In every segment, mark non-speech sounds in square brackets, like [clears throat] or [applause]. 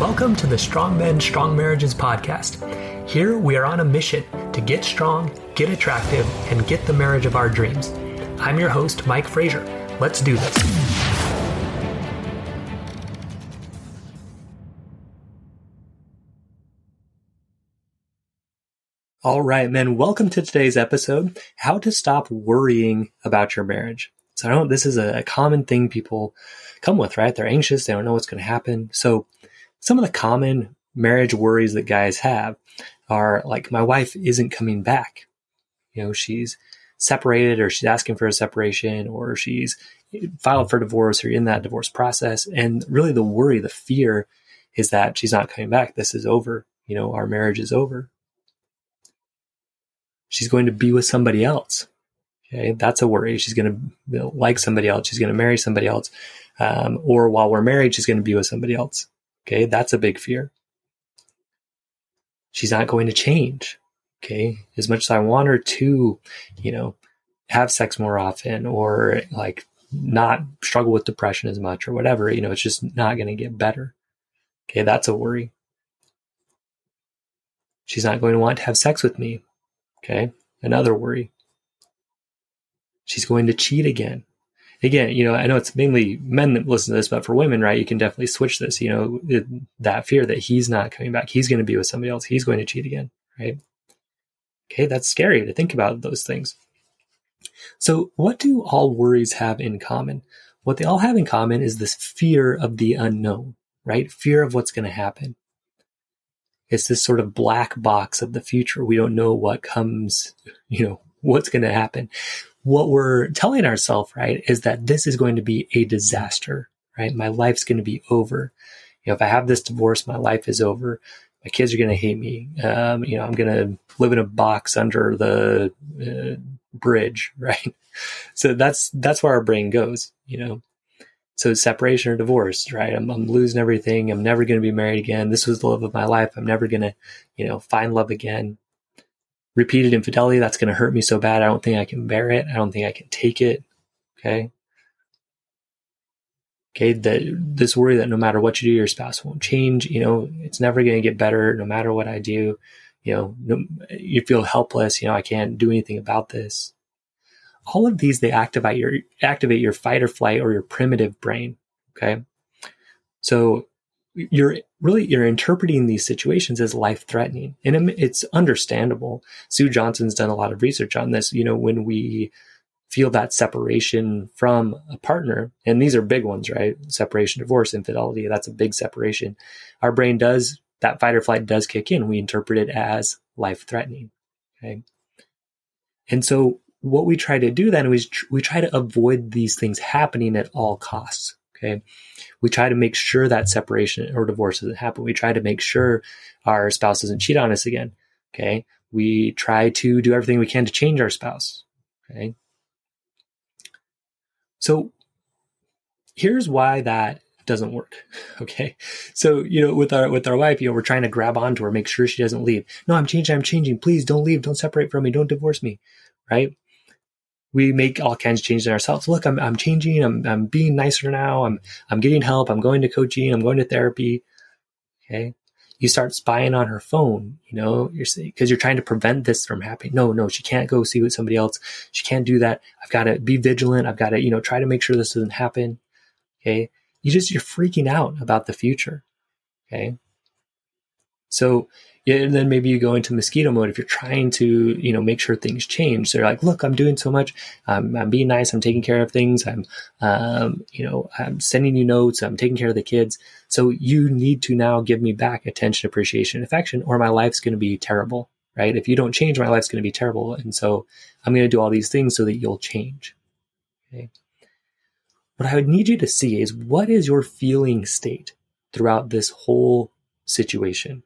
Welcome to the Strong Men, Strong Marriages podcast. Here we are on a mission to get strong, get attractive, and get the marriage of our dreams. I'm your host, Mike Frazier. Let's do this. All right, men, welcome to today's episode How to Stop Worrying About Your Marriage. So, I know this is a, common thing people come with, right? They're anxious, they don't know what's going to happen. So, some of the common marriage worries that guys have are like, my wife isn't coming back. You know, she's separated or she's asking for a separation or she's filed for divorce or in that divorce process. And really the worry, the fear is that she's not coming back. This is over. You know, our marriage is over. She's going to be with somebody else. Okay. That's a worry. She's going to like somebody else. She's going to marry somebody else. Um, or while we're married, she's going to be with somebody else. Okay. That's a big fear. She's not going to change. Okay. As much as I want her to, you know, have sex more often or like not struggle with depression as much or whatever, you know, it's just not going to get better. Okay. That's a worry. She's not going to want to have sex with me. Okay. Another worry. She's going to cheat again again, you know, I know it's mainly men that listen to this, but for women, right, you can definitely switch this, you know, that fear that he's not coming back, he's going to be with somebody else, he's going to cheat again, right? Okay, that's scary to think about those things. So, what do all worries have in common? What they all have in common is this fear of the unknown, right? Fear of what's going to happen. It's this sort of black box of the future. We don't know what comes, you know, what's going to happen what we're telling ourselves, right, is that this is going to be a disaster, right? My life's going to be over. You know, if I have this divorce, my life is over. My kids are going to hate me. Um, you know, I'm going to live in a box under the uh, bridge, [laughs] right? So that's that's where our brain goes, you know. So separation or divorce, right? I'm, I'm losing everything. I'm never going to be married again. This was the love of my life. I'm never going to, you know, find love again repeated infidelity, that's going to hurt me so bad. I don't think I can bear it. I don't think I can take it. Okay. Okay. That this worry that no matter what you do, your spouse won't change. You know, it's never going to get better no matter what I do. You know, no, you feel helpless. You know, I can't do anything about this. All of these, they activate your, activate your fight or flight or your primitive brain. Okay. So you're really you're interpreting these situations as life threatening and it's understandable. Sue Johnson's done a lot of research on this you know when we feel that separation from a partner and these are big ones right? Separation divorce infidelity that's a big separation. Our brain does that fight or flight does kick in. We interpret it as life threatening okay? And so what we try to do then is we try to avoid these things happening at all costs Okay. We try to make sure that separation or divorce doesn't happen. We try to make sure our spouse doesn't cheat on us again. Okay. We try to do everything we can to change our spouse. Okay. So here's why that doesn't work. [laughs] Okay. So, you know, with our, with our wife, you know, we're trying to grab onto her, make sure she doesn't leave. No, I'm changing. I'm changing. Please don't leave. Don't separate from me. Don't divorce me. Right we make all kinds of changes in ourselves. Look, I'm, I'm changing. I'm, I'm being nicer now. I'm, I'm getting help. I'm going to coaching. I'm going to therapy. Okay. You start spying on her phone, you know, you're because you're trying to prevent this from happening. No, no, she can't go see with somebody else. She can't do that. I've got to be vigilant. I've got to, you know, try to make sure this doesn't happen. Okay. You just, you're freaking out about the future. Okay. So and then maybe you go into mosquito mode if you're trying to, you know, make sure things change. They're like, look, I'm doing so much. I'm, I'm being nice. I'm taking care of things. I'm, um, you know, I'm sending you notes. I'm taking care of the kids. So you need to now give me back attention, appreciation, affection, or my life's going to be terrible, right? If you don't change, my life's going to be terrible. And so I'm going to do all these things so that you'll change. Okay. What I would need you to see is what is your feeling state throughout this whole situation?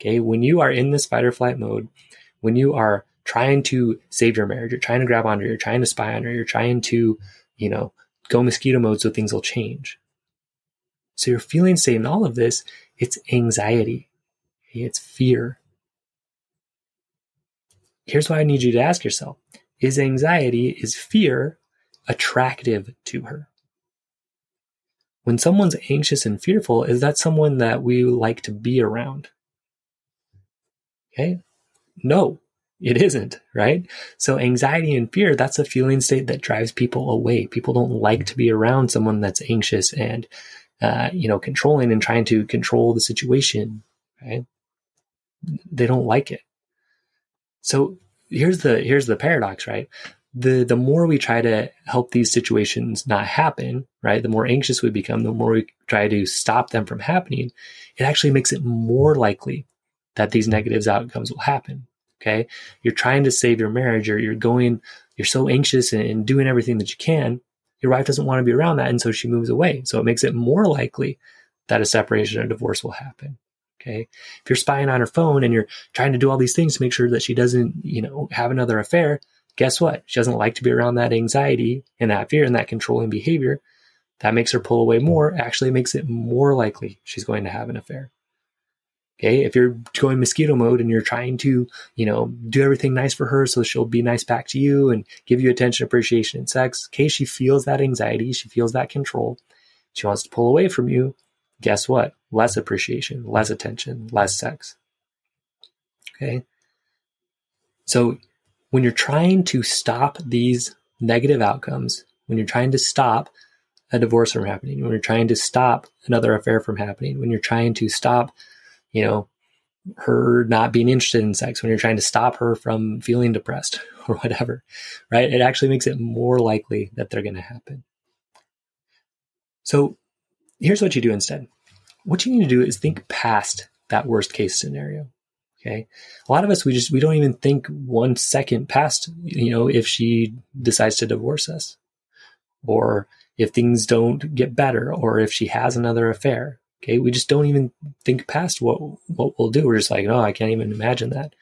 Okay. When you are in this fight or flight mode, when you are trying to save your marriage, you're trying to grab onto her, you're trying to spy on her, you're trying to, you know, go mosquito mode so things will change. So you're feeling state in all of this, it's anxiety. Okay? It's fear. Here's why I need you to ask yourself. Is anxiety, is fear attractive to her? when someone's anxious and fearful, is that someone that we like to be around? Okay. No, it isn't, right? So anxiety and fear, that's a feeling state that drives people away. People don't like to be around someone that's anxious and, uh, you know, controlling and trying to control the situation, right? They don't like it. So here's the, here's the paradox, right? The, the more we try to help these situations not happen, right? The more anxious we become, the more we try to stop them from happening. It actually makes it more likely that these negative outcomes will happen. Okay. You're trying to save your marriage or you're going, you're so anxious and, and doing everything that you can. Your wife doesn't want to be around that. And so she moves away. So it makes it more likely that a separation or divorce will happen. Okay. If you're spying on her phone and you're trying to do all these things to make sure that she doesn't, you know, have another affair, guess what? She doesn't like to be around that anxiety and that fear and that controlling behavior. That makes her pull away more, actually makes it more likely she's going to have an affair. Okay. If you're going mosquito mode and you're trying to, you know, do everything nice for her so she'll be nice back to you and give you attention, appreciation, and sex. Okay. She feels that anxiety. She feels that control. She wants to pull away from you. Guess what? Less appreciation, less attention, less sex. Okay. So when you're trying to stop these negative outcomes, when you're trying to stop a divorce from happening, when you're trying to stop another affair from happening, when you're trying to stop you know, her not being interested in sex, when you're trying to stop her from feeling depressed [laughs] or whatever, right? It actually makes it more likely that they're going to happen. So here's what you do instead. What you need to do is think past that worst case scenario. Okay. A lot of us, we just, we don't even think one second past, you know, if she decides to divorce us or if things don't get better or if she has another affair. Okay. We just don't even think past what, what we'll do. We're just like, no, I can't even imagine that.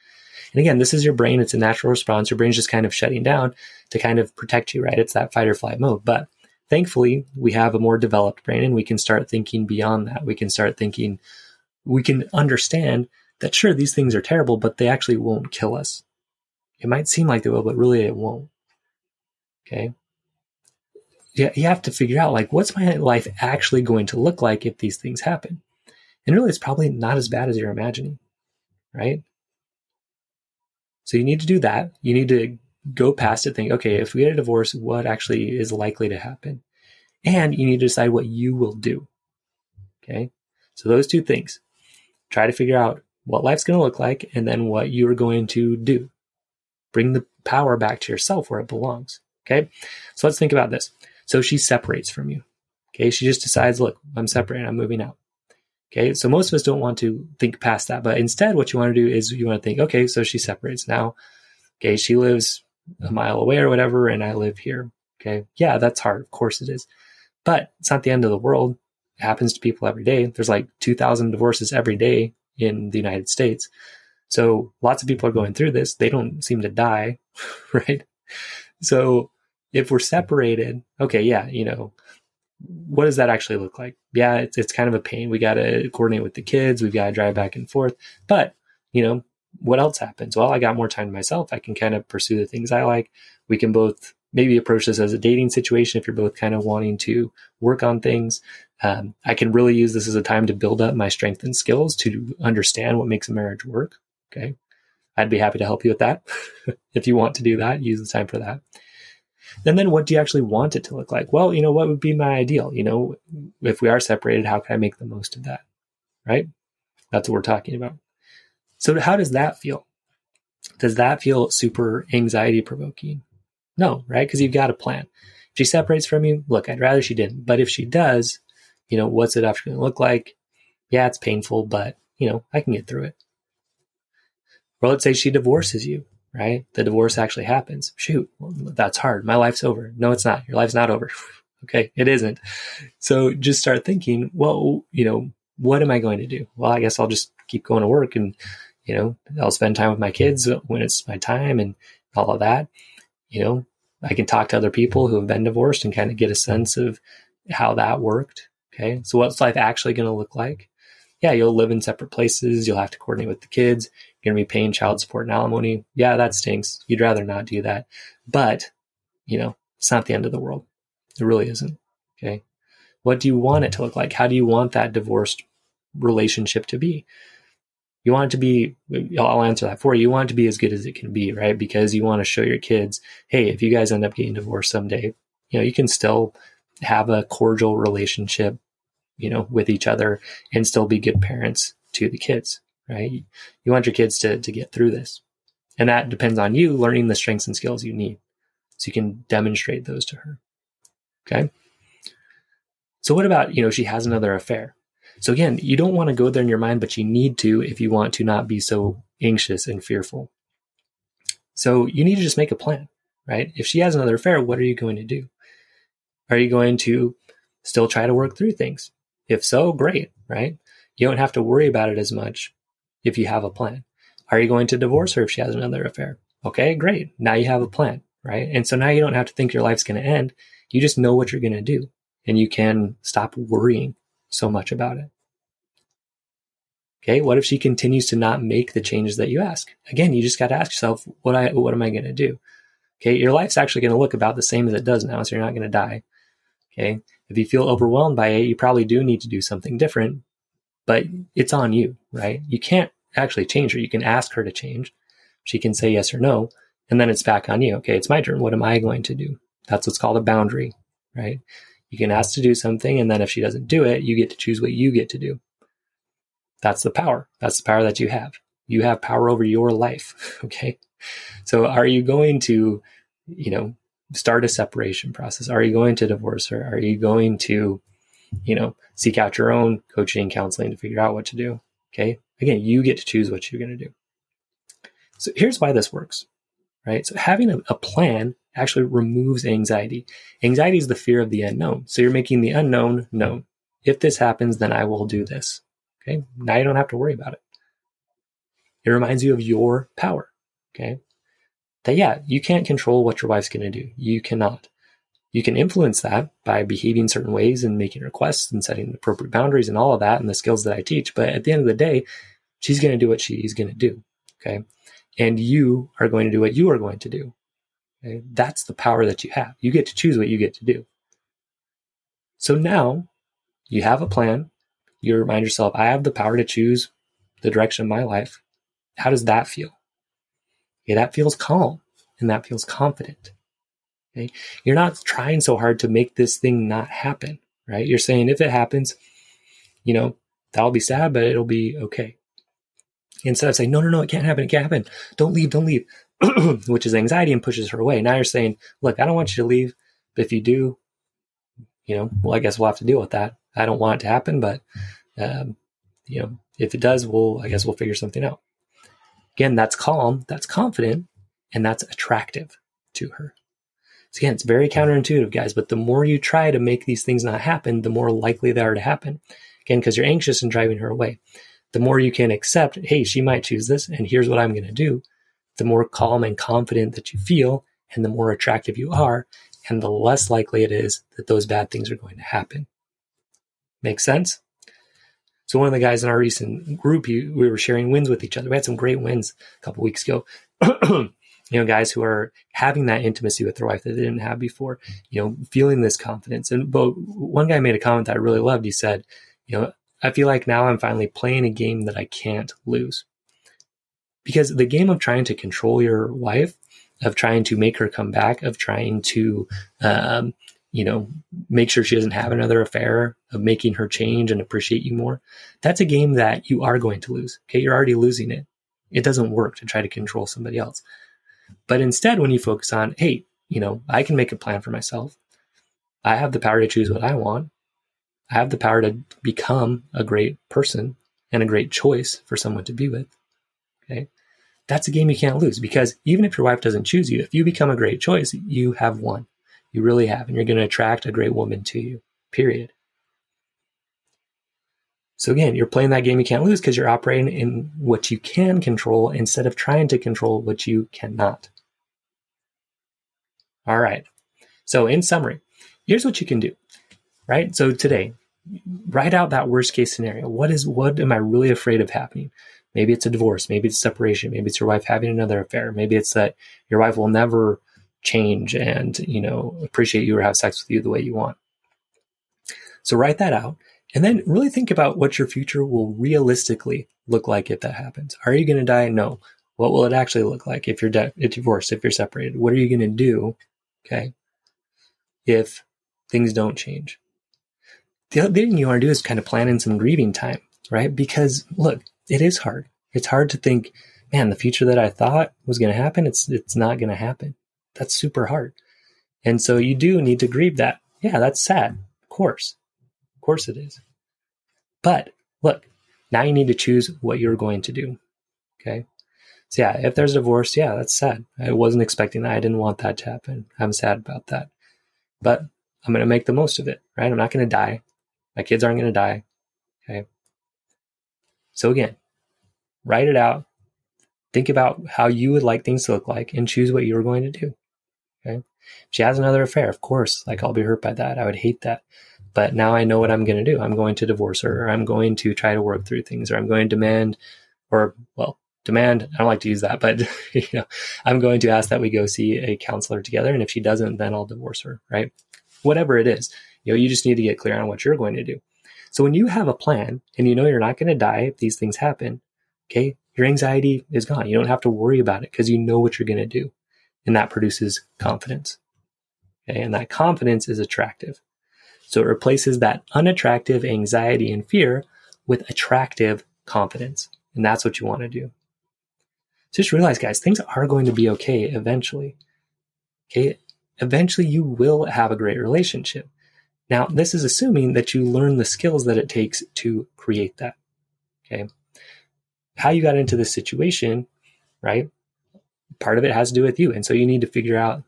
And again, this is your brain. It's a natural response. Your brain's just kind of shutting down to kind of protect you, right? It's that fight or flight mode. But thankfully, we have a more developed brain and we can start thinking beyond that. We can start thinking, we can understand that sure, these things are terrible, but they actually won't kill us. It might seem like they will, but really it won't. Okay you, have to figure out like what's my life actually going to look like if these things happen? And really it's probably not as bad as you're imagining right? So you need to do that. You need to go past it think okay if we get a divorce what actually is likely to happen? And you need to decide what you will do okay? So those two things. Try to figure out what life's going to look like and then what you're going to do. Bring the power back to yourself where it belongs okay? So let's think about this so she separates from you. Okay. She just decides, look, I'm separating. I'm moving out. Okay. So most of us don't want to think past that. But instead, what you want to do is you want to think, okay, so she separates now. Okay. She lives a mile away or whatever, and I live here. Okay. Yeah, that's hard. Of course it is. But it's not the end of the world. It happens to people every day. There's like 2,000 divorces every day in the United States. So lots of people are going through this. They don't seem to die, [laughs] right? So if we're separated, okay, yeah, you know, what does that actually look like? Yeah, it's, it's kind of a pain. We got to coordinate with the kids. We've got to drive back and forth. But, you know, what else happens? Well, I got more time to myself. I can kind of pursue the things I like. We can both maybe approach this as a dating situation if you're both kind of wanting to work on things. Um, I can really use this as a time to build up my strength and skills to understand what makes a marriage work. Okay. I'd be happy to help you with that. [laughs] if you want to do that, use the time for that. And then what do you actually want it to look like? Well, you know, what would be my ideal? You know, if we are separated, how can I make the most of that? Right? That's what we're talking about. So how does that feel? Does that feel super anxiety provoking? No, right? Because you've got a plan. If she separates from you, look, I'd rather she didn't. But if she does, you know, what's it actually going to look like? Yeah, it's painful, but, you know, I can get through it. Or let's say she divorces you right? The divorce actually happens. Shoot, that's hard. My life's over. No, it's not. Your life's not over. [laughs] okay, it isn't. So just start thinking, well, you know, what am I going to do? Well, I guess I'll just keep going to work and, you know, I'll spend time with my kids when it's my time and all of that. You know, I can talk to other people who have been divorced and kind of get a sense of how that worked. Okay. So what's life actually going to look like? Yeah, you'll live in separate places. You'll have to coordinate with the kids going to be paying child support and alimony. Yeah, that stinks. You'd rather not do that. But, you know, it's not the end of the world. It really isn't. Okay. What do you want it to look like? How do you want that divorced relationship to be? You want it to be, I'll answer that for you. You want it to be as good as it can be, right? Because you want to show your kids, hey, if you guys end up getting divorced someday, you know, you can still have a cordial relationship, you know, with each other and still be good parents to the kids, right? You want your kids to, to get through this. And that depends on you learning the strengths and skills you need so you can demonstrate those to her. Okay. So what about, you know, she has another affair? So again, you don't want to go there in your mind, but you need to if you want to not be so anxious and fearful. So you need to just make a plan, right? If she has another affair, what are you going to do? Are you going to still try to work through things? If so, great, right? You don't have to worry about it as much if you have a plan. Are you going to divorce her if she has another affair? Okay, great. Now you have a plan, right? And so now you don't have to think your life's going to end. You just know what you're going to do and you can stop worrying so much about it. Okay, what if she continues to not make the changes that you ask? Again, you just got to ask yourself, what I what am I going to do? Okay, your life's actually going to look about the same as it does now, so you're not going to die. Okay, if you feel overwhelmed by it, you probably do need to do something different, but it's on you, right? You can't actually change her. You can ask her to change. She can say yes or no, and then it's back on you. Okay, it's my turn. What am I going to do? That's what's called a boundary, right? You can ask to do something, and then if she doesn't do it, you get to choose what you get to do. That's the power. That's the power that you have. You have power over your life. [laughs] Okay. So are you going to, you know, start a separation process? Are you going to divorce her? Are you going to, you know, seek out your own coaching and counseling to figure out what to do? Okay. Again, you get to choose what you're going to do. So here's why this works, right? So having a, a plan actually removes anxiety. Anxiety is the fear of the unknown. So you're making the unknown known. If this happens, then I will do this. Okay. Now you don't have to worry about it. It reminds you of your power. Okay. That, yeah, you can't control what your wife's going to do. You cannot. You can influence that by behaving certain ways and making requests and setting appropriate boundaries and all of that and the skills that I teach. But at the end of the day, she's going to do what she's going to do. Okay. And you are going to do what you are going to do. Okay? That's the power that you have. You get to choose what you get to do. So now you have a plan you remind yourself, I have the power to choose the direction of my life. How does that feel? Okay, that feels calm and that feels confident. Okay. You're not trying so hard to make this thing not happen, right? You're saying if it happens, you know, that'll be sad, but it'll be okay. Instead of saying, no, no, no, it can't happen. It can't happen. Don't leave. Don't leave, [clears throat] which is anxiety and pushes her away. Now you're saying, look, I don't want you to leave, but if you do, you know, well, I guess we'll have to deal with that. I don't want it to happen, but um, you know, if it does, we'll I guess we'll figure something out. Again, that's calm, that's confident, and that's attractive to her. So again, it's very counterintuitive, guys. But the more you try to make these things not happen, the more likely they are to happen. Again, because you're anxious and driving her away. The more you can accept, hey, she might choose this, and here's what I'm going to do. The more calm and confident that you feel, and the more attractive you are, and the less likely it is that those bad things are going to happen. Make sense? So one of the guys in our recent group, he, we were sharing wins with each other. We had some great wins a couple weeks ago. [clears throat] you know, guys who are having that intimacy with their wife that they didn't have before, you know, feeling this confidence. And but one guy made a comment that I really loved. He said, you know, I feel like now I'm finally playing a game that I can't lose. Because the game of trying to control your wife, of trying to make her come back, of trying to, um, you know, make sure she doesn't have another affair, of making her change and appreciate you more. That's a game that you are going to lose. Okay. You're already losing it. It doesn't work to try to control somebody else. But instead, when you focus on, hey, you know, I can make a plan for myself. I have the power to choose what I want. I have the power to become a great person and a great choice for someone to be with. Okay. That's a game you can't lose because even if your wife doesn't choose you, if you become a great choice, you have won. You really have. And you're going to attract a great woman to you, period. So again, you're playing that game you can't lose because you're operating in what you can control instead of trying to control what you cannot. All right. So in summary, here's what you can do. Right? So today, write out that worst case scenario. What is what am I really afraid of happening? Maybe it's a divorce, maybe it's separation, maybe it's your wife having another affair, maybe it's that your wife will never change and, you know, appreciate you or have sex with you the way you want. So write that out and then really think about what your future will realistically look like if that happens. Are you going to die? No. What will it actually look like if you're de- if divorced, if you're separated? What are you going to do? Okay. If things don't change. The other thing you want to do is kind of plan in some grieving time, right? Because look, it is hard. It's hard to think, man, the future that I thought was going to happen, it's it's not going to happen. That's super hard. And so you do need to grieve that. Yeah, that's sad. Of course. Of course it is. But look, now you need to choose what you're going to do. Okay. So yeah, if there's a divorce, yeah, that's sad. I wasn't expecting that. I didn't want that to happen. I'm sad about that. But I'm going to make the most of it, right? I'm not going to die. My kids aren't going to die. Okay. So again, write it out. Think about how you would like things to look like and choose what you're going to do. Okay. She has another affair. Of course, like I'll be hurt by that. I would hate that. But now I know what I'm going to do. I'm going to divorce her or I'm going to try to work through things or I'm going to demand or, well, demand. I don't like to use that, but [laughs] you know, I'm going to ask that we go see a counselor together. And if she doesn't, then I'll divorce her, right? Whatever it is, you know, you just need to get clear on what you're going to do. So when you have a plan and you know you're not going to die if these things happen, okay, your anxiety is gone. You don't have to worry about it because you know what you're going to do. And that produces confidence. Okay. And that confidence is attractive. So it replaces that unattractive anxiety and fear with attractive confidence. And that's what you want to do. Just realize, guys, things are going to be okay eventually. Okay. Eventually you will have a great relationship. Now, this is assuming that you learn the skills that it takes to create that. Okay. How you got into this situation, right? Part of it has to do with you. And so you need to figure out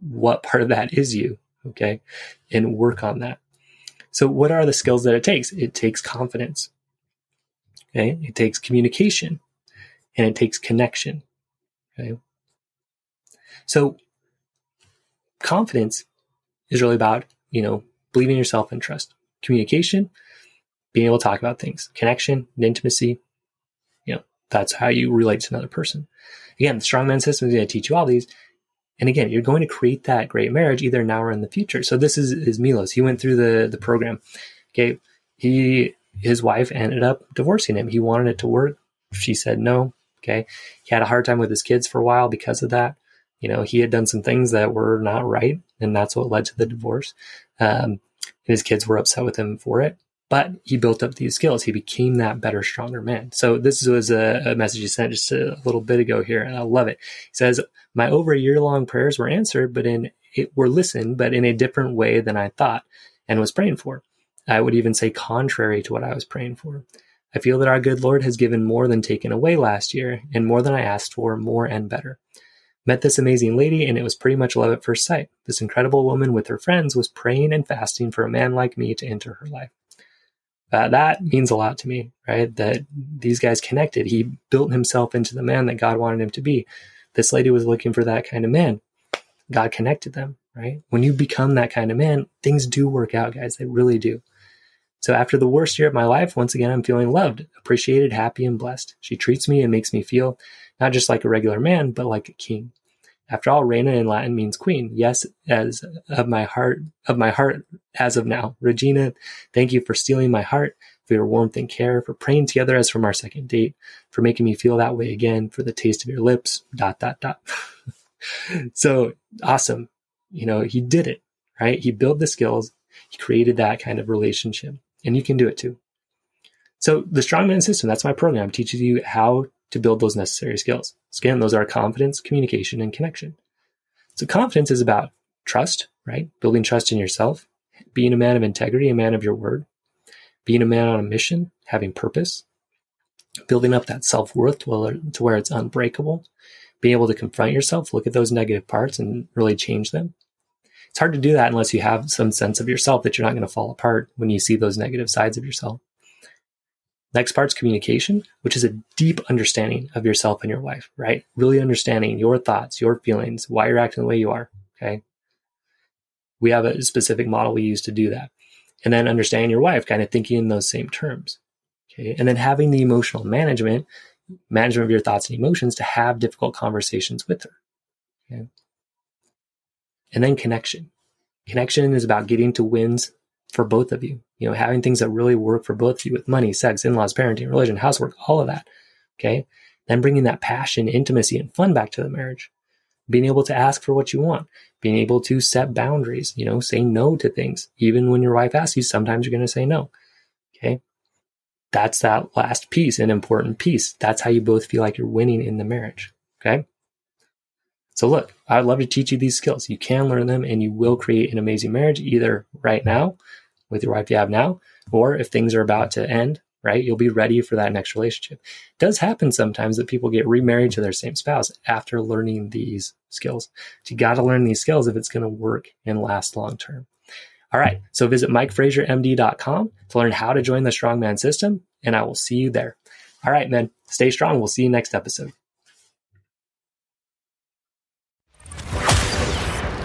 what part of that is you. Okay. And work on that. So what are the skills that it takes? It takes confidence. Okay. It takes communication and it takes connection. Okay. So confidence is really about, you know, believing in yourself and trust. Communication, being able to talk about things. Connection and intimacy, you know, that's how you relate to another person. Again, the strongman system is going to teach you all these. And again, you're going to create that great marriage either now or in the future. So this is, is Milos. He went through the, the program. Okay. He, his wife ended up divorcing him. He wanted it to work. She said no. Okay. He had a hard time with his kids for a while because of that. You know, he had done some things that were not right, and that's what led to the divorce. Um, his kids were upset with him for it, but he built up these skills. He became that better, stronger man. So this was a, a message he sent just a little bit ago here, and I love it. He says, "My over a year long prayers were answered, but in it were listened, but in a different way than I thought and was praying for. I would even say contrary to what I was praying for." I feel that our good Lord has given more than taken away last year, and more than I asked for, more and better. Met this amazing lady, and it was pretty much love at first sight. This incredible woman with her friends was praying and fasting for a man like me to enter her life. That means a lot to me, right? That these guys connected. He built himself into the man that God wanted him to be. This lady was looking for that kind of man. God connected them, right? When you become that kind of man, things do work out, guys. They really do. So after the worst year of my life, once again, I'm feeling loved, appreciated, happy, and blessed. She treats me and makes me feel not just like a regular man, but like a king. After all, reina in Latin means queen. Yes, as of my heart, of my heart as of now. Regina, thank you for stealing my heart, for your warmth and care, for praying together as from our second date, for making me feel that way again, for the taste of your lips, dot, dot, dot. [laughs] so awesome. You know, he did it, right? He built the skills. He created that kind of relationship and you can do it too. So the strongman system, that's my program, teaches you how to build those necessary skills. Again, those are confidence, communication, and connection. So confidence is about trust, right? Building trust in yourself, being a man of integrity, a man of your word, being a man on a mission, having purpose, building up that self worth to, to where it's unbreakable, being able to confront yourself, look at those negative parts and really change them, it's hard to do that unless you have some sense of yourself that you're not going to fall apart when you see those negative sides of yourself. Next part's communication, which is a deep understanding of yourself and your wife, right? Really understanding your thoughts, your feelings, why you're acting the way you are. Okay. We have a specific model we use to do that. And then understanding your wife, kind of thinking in those same terms. Okay. And then having the emotional management, management of your thoughts and emotions to have difficult conversations with her. Okay. And then connection. Connection is about getting to wins for both of you. You know, having things that really work for both of you with money, sex, in-laws, parenting, religion, housework, all of that. Okay. Then bringing that passion, intimacy, and fun back to the marriage. Being able to ask for what you want, being able to set boundaries, you know, say no to things. Even when your wife asks you, sometimes you're going to say no. Okay. That's that last piece, an important piece. That's how you both feel like you're winning in the marriage. Okay. So look, I'd love to teach you these skills. You can learn them and you will create an amazing marriage either right now with your wife you have now, or if things are about to end, right? You'll be ready for that next relationship. It does happen sometimes that people get remarried to their same spouse after learning these skills. But you got to learn these skills if it's going to work and last long term. All right. So visit MikeFrazierMD.com to learn how to join the Strongman system, and I will see you there. All right, men, Stay strong. We'll see you next episode.